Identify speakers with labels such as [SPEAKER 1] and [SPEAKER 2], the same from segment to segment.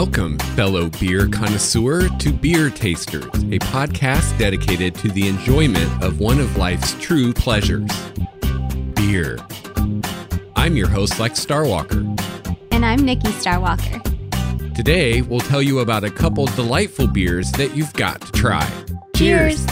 [SPEAKER 1] Welcome, fellow beer connoisseur, to Beer Tasters, a podcast dedicated to the enjoyment of one of life's true pleasures beer. I'm your host, Lex Starwalker.
[SPEAKER 2] And I'm Nikki Starwalker.
[SPEAKER 1] Today, we'll tell you about a couple delightful beers that you've got to try.
[SPEAKER 2] Cheers.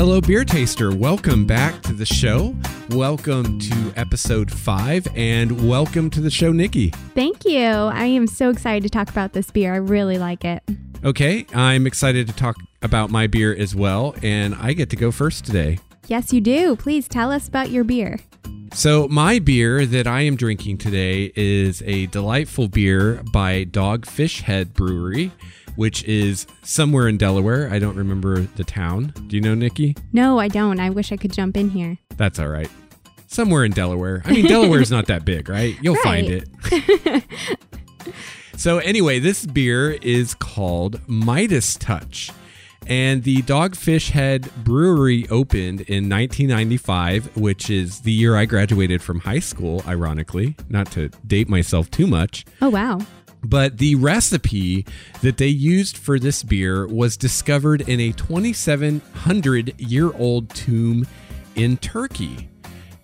[SPEAKER 1] Hello, beer taster. Welcome back to the show. Welcome to episode five, and welcome to the show, Nikki.
[SPEAKER 2] Thank you. I am so excited to talk about this beer. I really like it.
[SPEAKER 1] Okay, I'm excited to talk about my beer as well, and I get to go first today.
[SPEAKER 2] Yes, you do. Please tell us about your beer.
[SPEAKER 1] So, my beer that I am drinking today is a delightful beer by Dogfish Head Brewery, which is somewhere in Delaware. I don't remember the town. Do you know, Nikki?
[SPEAKER 2] No, I don't. I wish I could jump in here.
[SPEAKER 1] That's all right. Somewhere in Delaware. I mean, Delaware's not that big, right? You'll find it. so, anyway, this beer is called Midas Touch. And the Dogfish Head Brewery opened in 1995, which is the year I graduated from high school, ironically, not to date myself too much.
[SPEAKER 2] Oh, wow.
[SPEAKER 1] But the recipe that they used for this beer was discovered in a 2,700 year old tomb in Turkey.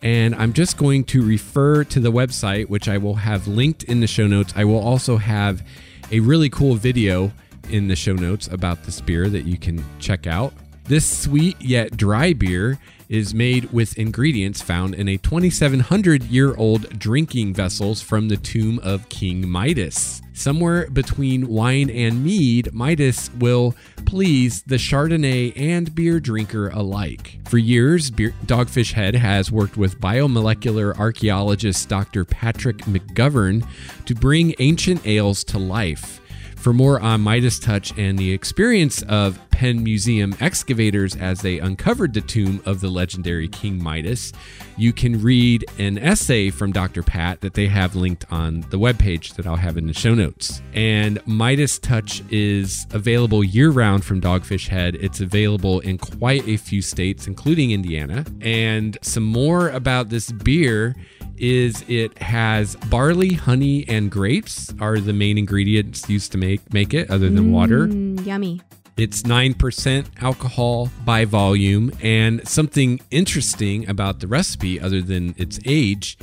[SPEAKER 1] And I'm just going to refer to the website, which I will have linked in the show notes. I will also have a really cool video in the show notes about this beer that you can check out. This sweet yet dry beer is made with ingredients found in a 2700 year old drinking vessels from the tomb of King Midas. Somewhere between wine and mead, Midas will please the Chardonnay and beer drinker alike. For years, beer, Dogfish Head has worked with biomolecular archaeologist Dr. Patrick McGovern to bring ancient ales to life. For more on Midas Touch and the experience of Penn Museum excavators as they uncovered the tomb of the legendary King Midas, you can read an essay from Dr. Pat that they have linked on the webpage that I'll have in the show notes. And Midas Touch is available year round from Dogfish Head. It's available in quite a few states, including Indiana. And some more about this beer is it has barley, honey, and grapes are the main ingredients used to make make it, other than water.
[SPEAKER 2] Mm, yummy.
[SPEAKER 1] It's 9% alcohol by volume. And something interesting about the recipe, other than its age,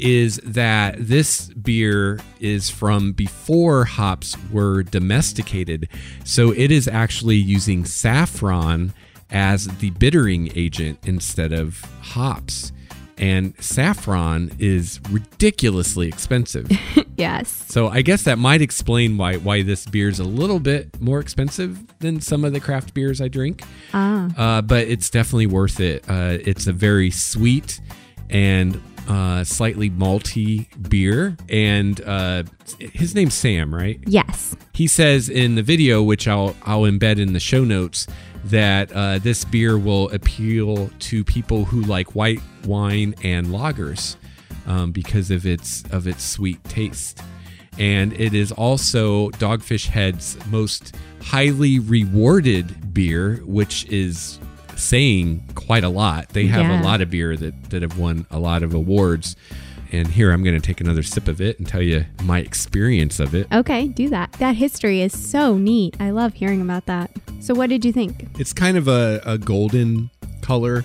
[SPEAKER 1] is that this beer is from before hops were domesticated. So it is actually using saffron as the bittering agent instead of hops. And saffron is ridiculously expensive.
[SPEAKER 2] Yes.
[SPEAKER 1] So I guess that might explain why why this beer is a little bit more expensive than some of the craft beers I drink.
[SPEAKER 2] Ah.
[SPEAKER 1] Uh, but it's definitely worth it. Uh, it's a very sweet and uh, slightly malty beer, and uh, his name's Sam, right?
[SPEAKER 2] Yes.
[SPEAKER 1] He says in the video, which I'll I'll embed in the show notes, that uh, this beer will appeal to people who like white wine and lagers um, because of its of its sweet taste. And it is also Dogfish Head's most highly rewarded beer, which is saying quite a lot. They have
[SPEAKER 2] Yeah.
[SPEAKER 1] a lot of beer that, that have won a lot of awards. And here I'm going to take another sip of it and tell you my experience of it.
[SPEAKER 2] Okay, do that. That history is so neat. I love hearing about that. So, what did you think?
[SPEAKER 1] It's kind of a, a golden color.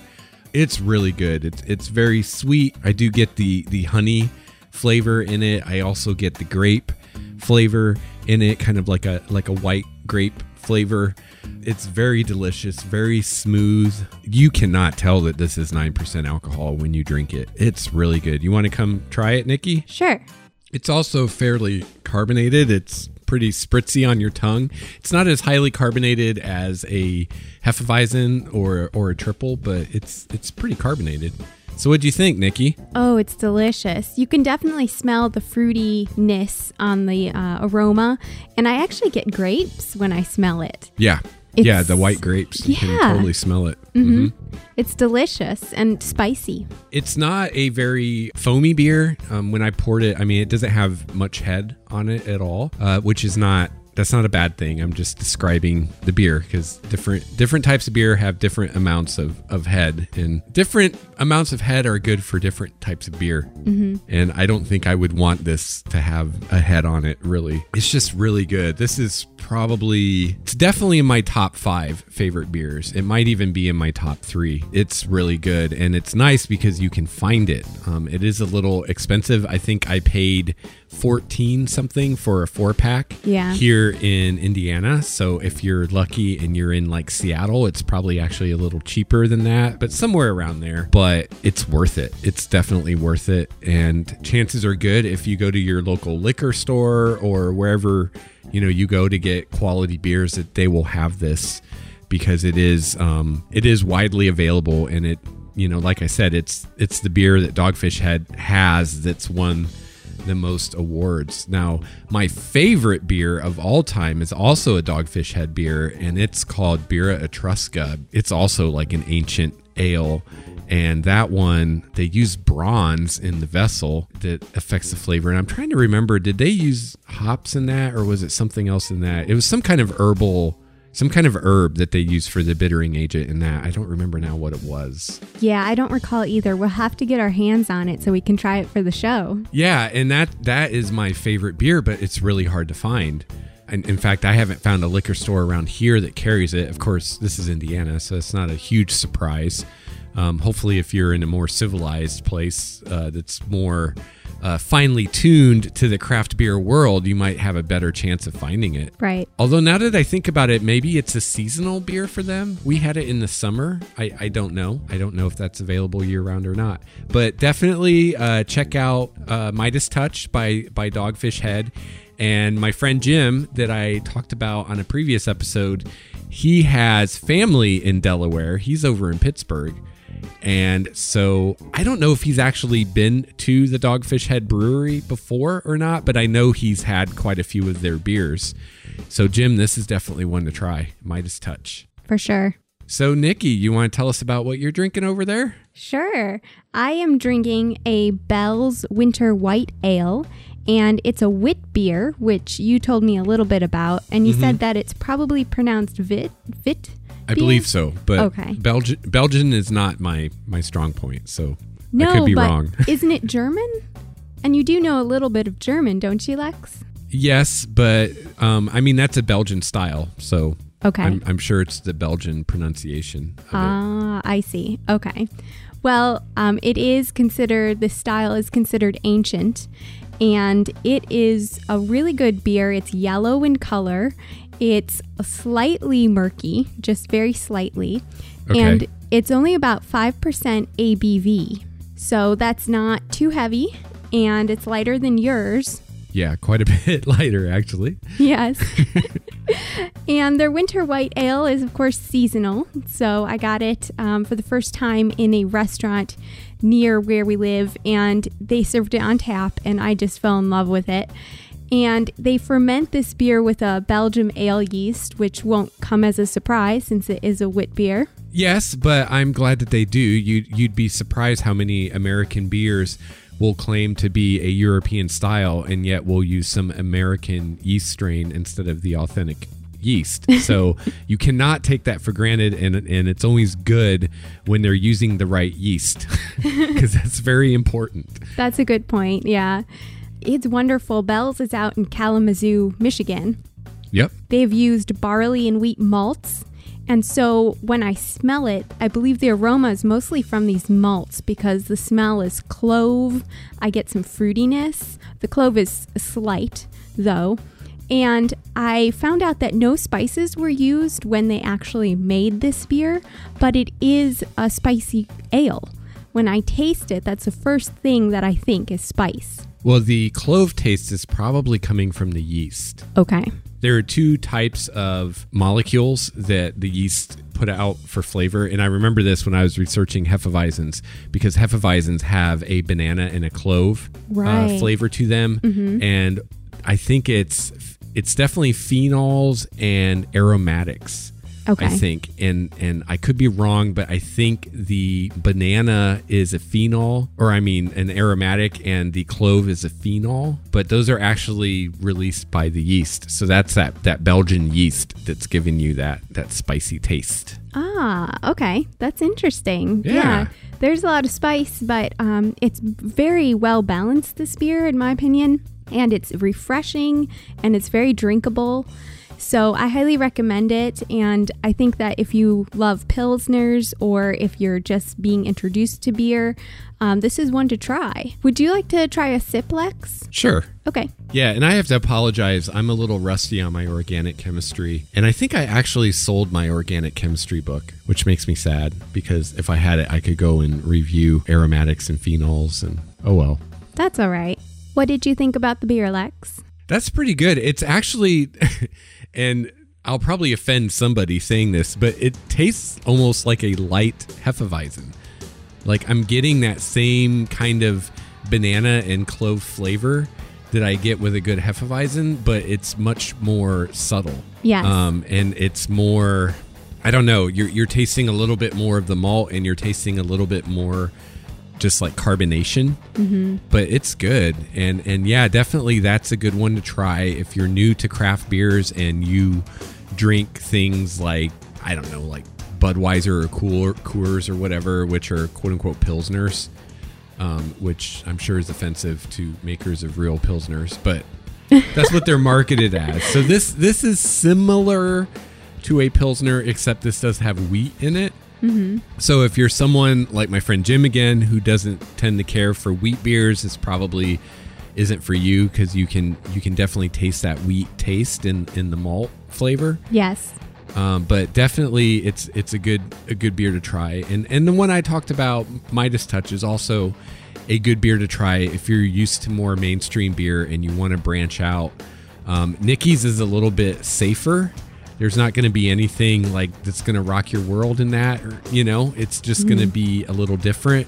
[SPEAKER 1] It's really good. It's it's very sweet. I do get the the honey flavor in it. I also get the grape flavor in it, kind of like a like a white grape flavor. It's very delicious, very smooth. You cannot tell that this is 9% alcohol when you drink it. It's really good. You want to come try it, Nikki?
[SPEAKER 2] Sure.
[SPEAKER 1] It's also fairly carbonated. It's pretty spritzy on your tongue. It's not as highly carbonated as a Hefeweizen or or a triple, but it's it's pretty carbonated. So what do you think, Nikki?
[SPEAKER 2] Oh, it's delicious. You can definitely smell the fruitiness on the uh, aroma. And I actually get grapes when I smell it.
[SPEAKER 1] Yeah.
[SPEAKER 2] It's-
[SPEAKER 1] yeah, the white grapes. You can
[SPEAKER 2] Yeah.
[SPEAKER 1] totally smell it. hmm
[SPEAKER 2] It's delicious and spicy.
[SPEAKER 1] It's not a very foamy beer. Um, when I poured it, I mean, it doesn't have much head on it at all, uh, which is not that's not a bad thing. I'm just describing the beer because different different types of beer have different amounts of, of head, and different amounts of head are good for different types of beer. Mm-hmm. And I don't think I would want this to have a head on it. Really, it's just really good. This is probably it's definitely in my top five favorite beers. It might even be in my top three. It's really good, and it's nice because you can find it. Um, it is a little expensive. I think I paid 14 something for a four pack
[SPEAKER 2] Yeah.
[SPEAKER 1] here in Indiana. So if you're lucky and you're in like Seattle, it's probably actually a little cheaper than that, but somewhere around there. But it's worth it. It's definitely worth it. And chances are good if you go to your local liquor store or wherever you know you go to get quality beers that they will have this because it is um, it is widely available and it you know like I said it's it's the beer that Dogfish Head has that's won the most awards. Now, my favorite beer of all time is also a Dogfish Head beer, and it's called Birra Etrusca. It's also like an ancient ale. And that one, they use bronze in the vessel that affects the flavor. And I'm trying to remember, did they use hops in that or was it something else in that? It was some kind of herbal, some kind of herb that they used for the bittering agent in that. I don't remember now what it was.
[SPEAKER 2] Yeah, I don't recall either. We'll have to get our hands on it so we can try it for the show.
[SPEAKER 1] Yeah, and that that is my favorite beer, but it's really hard to find. And in fact, I haven't found a liquor store around here that carries it. Of course, this is Indiana, so it's not a huge surprise. Um, hopefully, if you're in a more civilized place uh, that's more uh, finely tuned to the craft beer world, you might have a better chance of finding it.
[SPEAKER 2] Right.
[SPEAKER 1] Although now that I think about it, maybe it's a seasonal beer for them. We had it in the summer. I, I don't know. I don't know if that's available year round or not. But definitely uh, check out uh, Midas Touch by by Dogfish Head. And my friend Jim, that I talked about on a previous episode, he has family in Delaware. He's over in Pittsburgh. And so I don't know if he's actually been to the Dogfish Head Brewery before or not, but I know he's had quite a few of their beers. So, Jim, this is definitely one to try. Midas Touch.
[SPEAKER 2] For sure.
[SPEAKER 1] So, Nikki, you want to tell us about what you're drinking over there?
[SPEAKER 2] Sure. I am drinking a Bell's Winter White Ale, and it's a wit beer, which you told me a little bit about, and you mm-hmm. said that it's probably pronounced vit. Vit.
[SPEAKER 1] I believe so, but
[SPEAKER 2] Okay.
[SPEAKER 1] Belgian Belgian is not my my strong point, so
[SPEAKER 2] No,
[SPEAKER 1] I could be
[SPEAKER 2] but
[SPEAKER 1] wrong.
[SPEAKER 2] isn't it German? And you do know a little bit of German, don't you, Lex?
[SPEAKER 1] yes, but um, I mean that's a Belgian style, so
[SPEAKER 2] Okay.
[SPEAKER 1] I'm, I'm sure it's the Belgian pronunciation.
[SPEAKER 2] Ah, I see. Okay. Well, um, it is considered, the style is considered ancient, and it is a really good beer. It's yellow in color, it's slightly murky, just very slightly,
[SPEAKER 1] Okay.
[SPEAKER 2] and it's only about 5% ABV. So that's not too heavy, and it's lighter than yours.
[SPEAKER 1] Yeah, quite a bit lighter actually.
[SPEAKER 2] Yes. and their winter white ale is, of course, seasonal. So I got it um, for the first time in a restaurant near where we live, and they served it on tap, and I just fell in love with it. And they ferment this beer with a Belgium ale yeast, which won't come as a surprise since it is a wit beer.
[SPEAKER 1] Yes, but I'm glad that they do. You you'd be surprised how many American beers will claim to be a European style and yet will use some American yeast strain instead of the authentic yeast. So you cannot take that for granted and and it's always good when they're using the right yeast because that's very important.
[SPEAKER 2] That's a good point. Yeah. It's wonderful. Bell's is out in Kalamazoo, Michigan.
[SPEAKER 1] Yep.
[SPEAKER 2] They've used barley and wheat malts. And so when I smell it, I believe the aroma is mostly from these malts because the smell is clove. I get some fruitiness. The clove is slight, though. And I found out that no spices were used when they actually made this beer, but it is a spicy ale. When I taste it, that's the first thing that I think is spice.
[SPEAKER 1] Well, the clove taste is probably coming from the yeast.
[SPEAKER 2] Okay.
[SPEAKER 1] There are two types of molecules that the yeast put out for flavor. And I remember this when I was researching Hefeweizens because Hefeweizens have a banana and a clove
[SPEAKER 2] Right.
[SPEAKER 1] uh, flavor to them. And I think it's it's definitely phenols and aromatics
[SPEAKER 2] Okay.
[SPEAKER 1] I think, and and I could be wrong, but I think the banana is a phenol, or I mean an aromatic, and the clove is a phenol. But those are actually released by the yeast, so that's that that Belgian yeast that's giving you that that spicy taste.
[SPEAKER 2] Ah, okay. That's interesting.
[SPEAKER 1] Yeah.
[SPEAKER 2] There's a lot of spice, but um, it's very well balanced, this beer, in my opinion. And it's refreshing and it's very drinkable. So I highly recommend it. And I think that if you love Pilsners or if you're just being introduced to beer, um, this is one to try. Would you like to try a sip, Lex?
[SPEAKER 1] Sure.
[SPEAKER 2] Okay.
[SPEAKER 1] Yeah, and I have to apologize. I'm a little rusty on my organic chemistry. And I think I actually sold my organic chemistry book, which makes me sad because if I had it, I could go and review aromatics and phenols and oh well.
[SPEAKER 2] That's all right. What did you think about the beer, Lex?
[SPEAKER 1] That's pretty good. It's actually and I'll probably offend somebody saying this, but it tastes almost like a light Hefeweizen. Like I'm getting that same kind of banana and clove flavor that I get with a good Hefeweizen, but it's much more subtle.
[SPEAKER 2] Yes.
[SPEAKER 1] Um, and it's more, I don't know, you're, you're tasting a little bit more of the malt and you're tasting a little bit more just like carbonation. Mm-hmm. But it's good. And, and yeah, definitely that's a good one to try if you're new to craft beers and you drink things like, I don't know, like Budweiser or Cooler, Coors or whatever, which are quote unquote Pilsners, um, which I'm sure is offensive to makers of real Pilsners, but that's what they're marketed as. So this this is similar to a Pilsner, except this does have wheat in it. Mm-hmm. So if you're someone like my friend Jim again, who doesn't tend to care for wheat beers, this probably isn't for you because you can you can definitely taste that wheat taste in in the malt flavor.
[SPEAKER 2] Yes.
[SPEAKER 1] Um, but definitely, it's it's a good a good beer to try. And and the one I talked about, Midas Touch, is also a good beer to try if you're used to more mainstream beer and you want to branch out. Um, Nikki's is a little bit safer. There's not going to be anything like that's going to rock your world in that. Or, you know, it's just going to be a little different.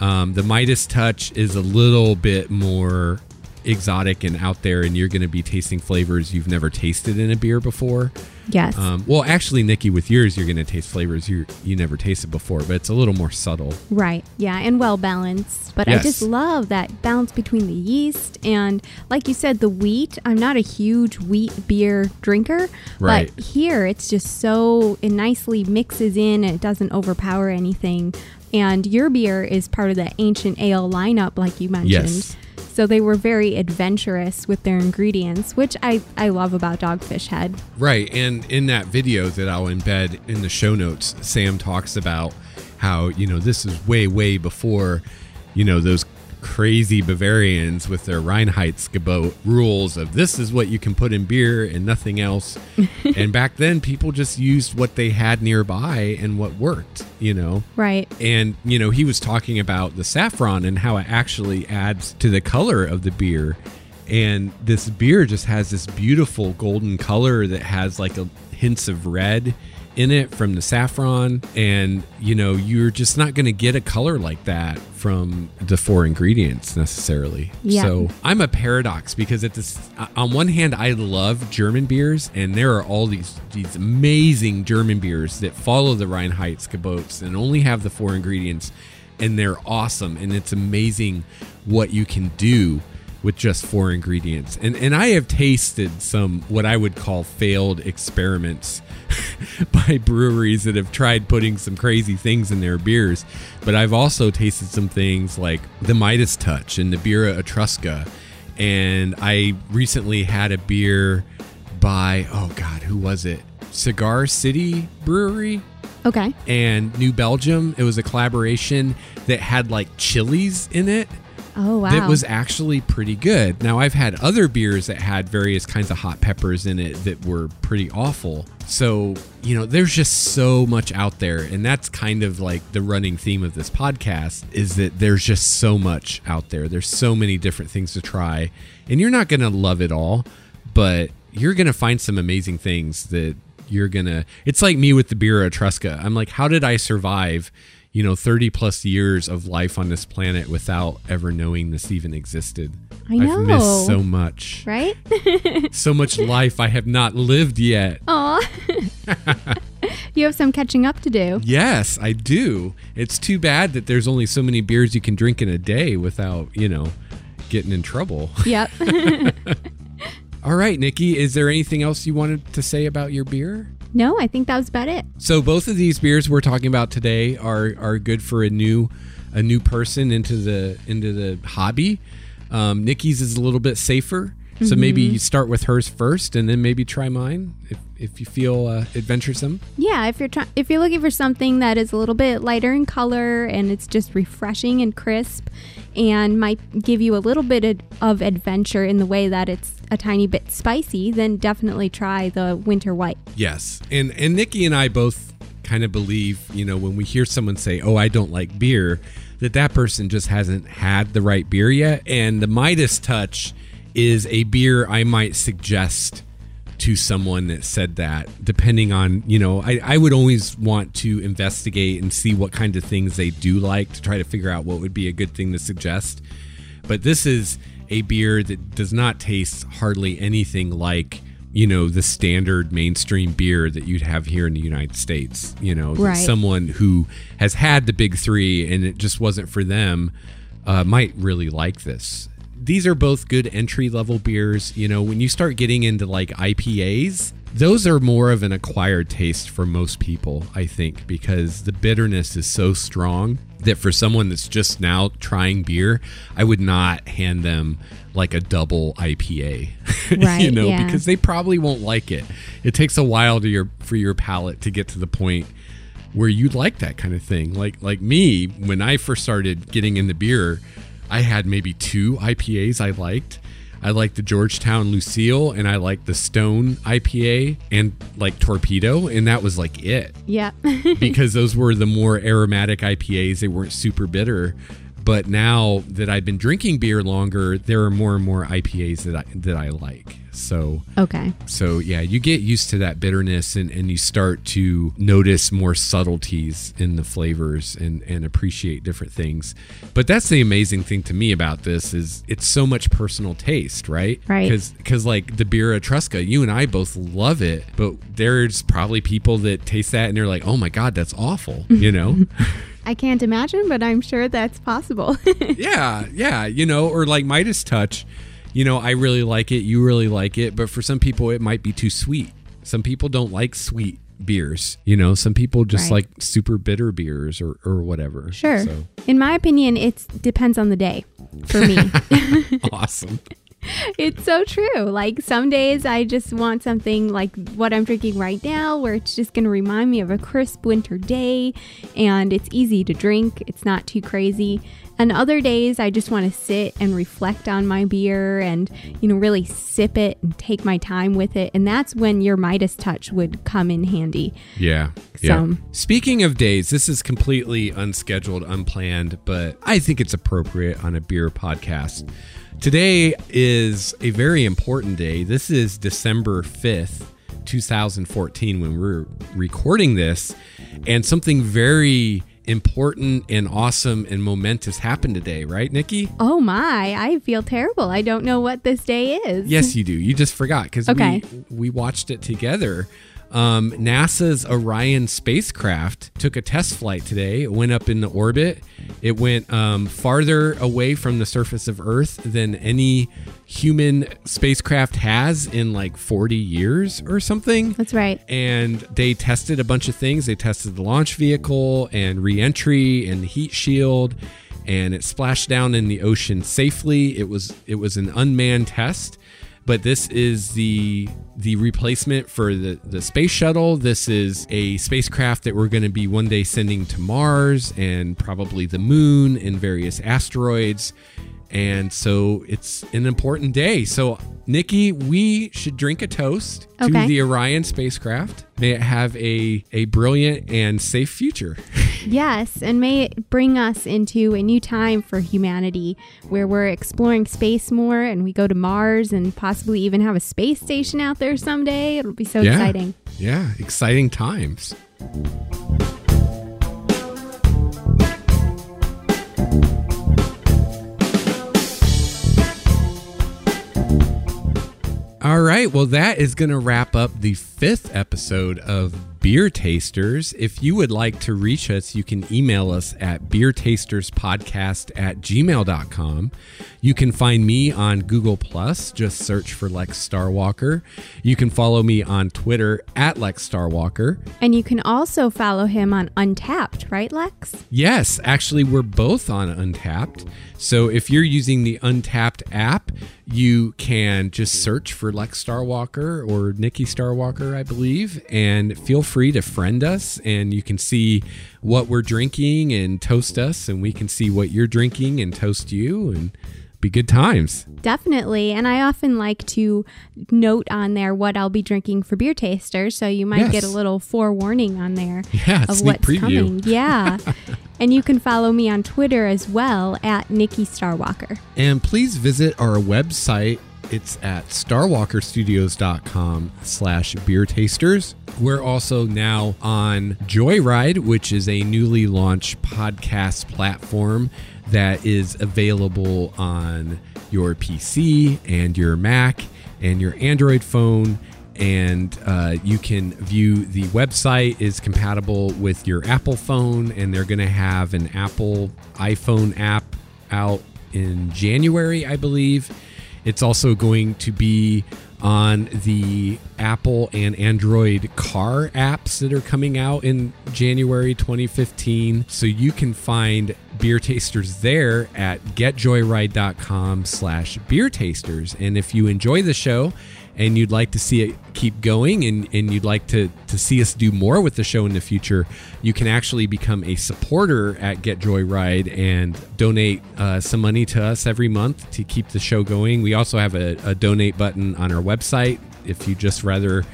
[SPEAKER 1] Um, the Midas Touch is a little bit more exotic and out there, and you're going to be tasting flavors you've never tasted in a beer before.
[SPEAKER 2] Yes.
[SPEAKER 1] Um, well, actually, Nikki, with yours, you're going to taste flavors you you never tasted before, but it's a little more subtle.
[SPEAKER 2] Right. Yeah, and well balanced. But I just love that balance between the yeast and, like you said, the wheat. I'm not a huge wheat beer drinker,
[SPEAKER 1] Right.
[SPEAKER 2] but here it's just so it nicely mixes in and it doesn't overpower anything. And your beer is part of the ancient ale lineup, like you mentioned.
[SPEAKER 1] Yes.
[SPEAKER 2] So they were very adventurous with their ingredients, which I, I love about Dogfish Head.
[SPEAKER 1] Right. And in that video that I'll embed in the show notes, Sam talks about how, you know, this is way, way before, you know, those crazy Bavarians with their Reinheitsgebot rules of this is what you can put in beer and nothing else. and back then, people just used what they had nearby and what worked, you know.
[SPEAKER 2] Right.
[SPEAKER 1] and you know he was talking about the saffron and how it actually adds to the color of the beer and this beer just has this beautiful golden color that has like a hints of red in it from the saffron and you know you're just not going to get a color like that from the four ingredients necessarily
[SPEAKER 2] Yeah.
[SPEAKER 1] so i'm a paradox because at this uh, on one hand i love german beers and there are all these these amazing german beers that follow the reinheitsgebots and only have the four ingredients and they're awesome and it's amazing what you can do with just four ingredients. And and I have tasted some what I would call failed experiments by breweries that have tried putting some crazy things in their beers. But I've also tasted some things like the Midas Touch and the Birra Etrusca. And I recently had a beer by oh god, who was it? Cigar City Brewery
[SPEAKER 2] Okay.
[SPEAKER 1] and New Belgium. It was a collaboration that had like chilies in it
[SPEAKER 2] Oh, wow.
[SPEAKER 1] that was actually pretty good. Now, I've had other beers that had various kinds of hot peppers in it that were pretty awful. So, you know, there's just so much out there. And that's kind of like the running theme of this podcast is that there's just so much out there. There's so many different things to try. And you're not going to love it all, but you're going to find some amazing things that you're going to. It's like me with the Birra Etrusca. I'm like, how did I survive? You know 30 plus years of life on this planet without ever knowing this even existed
[SPEAKER 2] I
[SPEAKER 1] i've missed
[SPEAKER 2] know.
[SPEAKER 1] so much
[SPEAKER 2] right?
[SPEAKER 1] so much life i have not lived yet
[SPEAKER 2] Aw. You have some catching up to do.
[SPEAKER 1] Yes, I do. It's too bad that there's only so many beers you can drink in a day without, you know, getting in trouble.
[SPEAKER 2] Yep.
[SPEAKER 1] All right, Nikki, is there anything else you wanted to say about your beer?
[SPEAKER 2] No, I think that was about it.
[SPEAKER 1] So both of these beers we're talking about today are are good for a new a new person into the into the hobby. Um, Nikki's is a little bit safer, so maybe you start with hers first, and then maybe try mine if if you feel uh, adventuresome.
[SPEAKER 2] Yeah, if you're try- if you're looking for something that is a little bit lighter in color and it's just refreshing and crisp and might give you a little bit of, adventure in the way that it's a tiny bit spicy, then definitely try the winter white.
[SPEAKER 1] Yes, and and Nikki and I both kind of believe, you know, when we hear someone say, "Oh, I don't like beer," that that person just hasn't had the right beer yet. And the Midas Touch is a beer I might suggest to someone that said that, depending on, you know, I, I would always want to investigate and see what kind of things they do like to try to figure out what would be a good thing to suggest. But this is a beer that does not taste hardly anything like you know the standard mainstream beer that you'd have here in the United States. You know,
[SPEAKER 2] Right.
[SPEAKER 1] someone who has had the big three and it just wasn't for them uh, might really like this. These are both good entry level beers. You know, when you start getting into like IPAs, those are more of an acquired taste for most people, I think, because the bitterness is so strong that for someone that's just now trying beer, I would not hand them like a double IPA.
[SPEAKER 2] right, you
[SPEAKER 1] know,
[SPEAKER 2] yeah.
[SPEAKER 1] because they probably won't like it. It takes a while to your for your palate to get to the point where you like that kind of thing. Like like me, when I first started getting into beer, I had maybe two IPAs I liked. I liked the Georgetown Lucille and I liked the Stone IPA and like Torpedo, and that was like it
[SPEAKER 2] Yeah.
[SPEAKER 1] because those were the more aromatic IPAs. They weren't super bitter. But now that I've been drinking beer longer, there are more and more IPAs that I that I like. So
[SPEAKER 2] okay.
[SPEAKER 1] so yeah, you get used to that bitterness and, and you start to notice more subtleties in the flavors and, and appreciate different things. But that's the amazing thing to me about this is it's so much personal taste, right?
[SPEAKER 2] Right.
[SPEAKER 1] Because like the Birra Etrusca, you and I both love it, but there's probably people that taste that and they're like, oh my God, that's awful, you know?
[SPEAKER 2] I can't imagine, but I'm sure that's possible.
[SPEAKER 1] yeah, yeah, you know, or like Midas Touch, you know, I really like it, you really like it, but for some people it might be too sweet. Some people don't like sweet beers, you know, some people just
[SPEAKER 2] Right.
[SPEAKER 1] like super bitter beers or or whatever.
[SPEAKER 2] sure.
[SPEAKER 1] So
[SPEAKER 2] In my opinion, it depends on the day for me.
[SPEAKER 1] awesome.
[SPEAKER 2] It's so true. Like some days I just want something like what I'm drinking right now, where it's just going to remind me of a crisp winter day and it's easy to drink. It's not too crazy. And other days I just want to sit and reflect on my beer and, you know, really sip it and take my time with it. And that's when your Midas touch would come in handy.
[SPEAKER 1] Yeah. Yeah. Speaking of days, this is completely unscheduled, unplanned, but I think it's appropriate on a beer podcast. Today is a very important day. This is December 5th, 2014, when we're recording this, and something very important and awesome and momentous happened today, right, Nikki?
[SPEAKER 2] Oh my, I feel terrible. I don't know what this day is.
[SPEAKER 1] Yes, you do. You just forgot because
[SPEAKER 2] Okay.
[SPEAKER 1] we we watched it together. Um, NASA's Orion spacecraft took a test flight today. It went up into orbit. It went um, farther away from the surface of Earth than any human spacecraft has in like 40 years or something
[SPEAKER 2] That's right.
[SPEAKER 1] and they tested a bunch of things. They tested the launch vehicle and reentry and the heat shield, and it splashed down in the ocean safely. It was it was an unmanned test, but this is the the replacement for the the space shuttle. This is a spacecraft that we're going to be one day sending to Mars and probably the moon and various asteroids. And so it's an important day. So, Nikki, we should drink a toast to the Orion spacecraft. May it have a, a brilliant and safe future.
[SPEAKER 2] Yes, and may it bring us into a new time for humanity where we're exploring space more and we go to Mars and possibly even have a space station out there someday. It'll be so
[SPEAKER 1] Yeah.
[SPEAKER 2] exciting.
[SPEAKER 1] Yeah, exciting times. All right, well, that is going to wrap up the fifth episode of beer tasters. If you would like to reach us, you can email us at beertasterspodcast at gmail.com. You can find me on Google Plus. Just search for Lex Starwalker. You can follow me on Twitter at Lex Starwalker.
[SPEAKER 2] And you can also follow him on Untappd, right, Lex?
[SPEAKER 1] Yes, actually, we're both on Untappd. So if you're using the Untappd app, you can just search for Lex Starwalker or Nikki Starwalker, I believe, and feel free to friend us and you can see what we're drinking and toast us, and we can see what you're drinking and toast you and be good times.
[SPEAKER 2] Definitely. And I often like to note on there what I'll be drinking for beer tasters. So you might
[SPEAKER 1] Yes.
[SPEAKER 2] get a little forewarning on there
[SPEAKER 1] Yeah,
[SPEAKER 2] of
[SPEAKER 1] sneak
[SPEAKER 2] what's
[SPEAKER 1] preview.
[SPEAKER 2] coming. Yeah. and you can follow me on Twitter as well at Nikki Starwalker.
[SPEAKER 1] And please visit our website. It's at starwalkerstudios.com slash beer tasters. We're also now on Joyride, which is a newly launched podcast platform that is available on your PC and your Mac and your Android phone and uh, you can view the website is compatible with your apple phone and they're going to have an apple iphone app out in january i believe it's also going to be on the apple and android car apps that are coming out in january 2015 so you can find beer tasters there at getjoyride.com slash beer tasters. And if you enjoy the show and you'd like to see it keep going and, and you'd like to, to see us do more with the show in the future, you can actually become a supporter at Get Joyride and donate uh, some money to us every month to keep the show going. We also have a, a donate button on our website if you just rather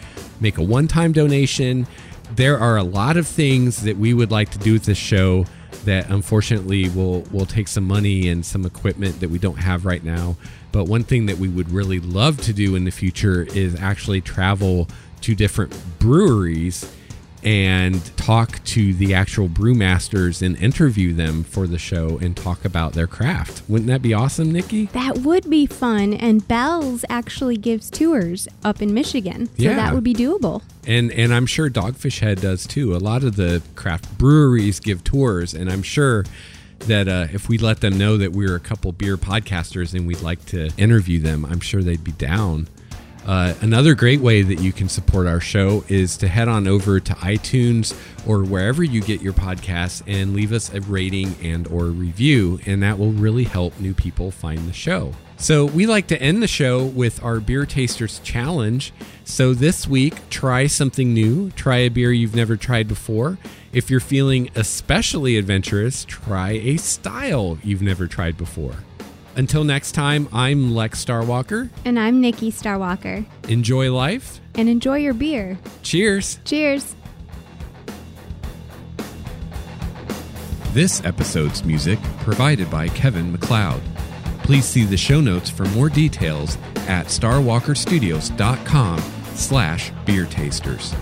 [SPEAKER 1] make a one time donation. There are a lot of things that we would like to do with this show that unfortunately will will take some money and some equipment that we don't have right now. But one thing that we would really love to do in the future is actually travel to different breweries and talk to the actual brewmasters and interview them for the show and talk about their craft. Wouldn't that be awesome, Nikki?
[SPEAKER 2] That would be fun. And Bell's actually gives tours up in Michigan. So
[SPEAKER 1] Yeah.
[SPEAKER 2] that would be doable.
[SPEAKER 1] And and I'm sure Dogfish Head does too. A lot of the craft breweries give tours, and I'm sure that uh, if we let them know that we're a couple beer podcasters and we'd like to interview them, I'm sure they'd be down. Uh, another great way that you can support our show is to head on over to iTunes or wherever you get your podcasts and leave us a rating and or review, and that will really help new people find the show. So we like to end the show with our beer tasters challenge. So this week, try something new. Try a beer you've never tried before. If you're feeling especially adventurous, try a style you've never tried before. Until next time, I'm Lex Starwalker.
[SPEAKER 2] And I'm Nikki Starwalker.
[SPEAKER 1] Enjoy life.
[SPEAKER 2] And enjoy your beer.
[SPEAKER 1] Cheers.
[SPEAKER 2] Cheers.
[SPEAKER 1] This episode's music provided by Kevin MacLeod. Please see the show notes for more details at starwalkerstudios.com slash beer tasters.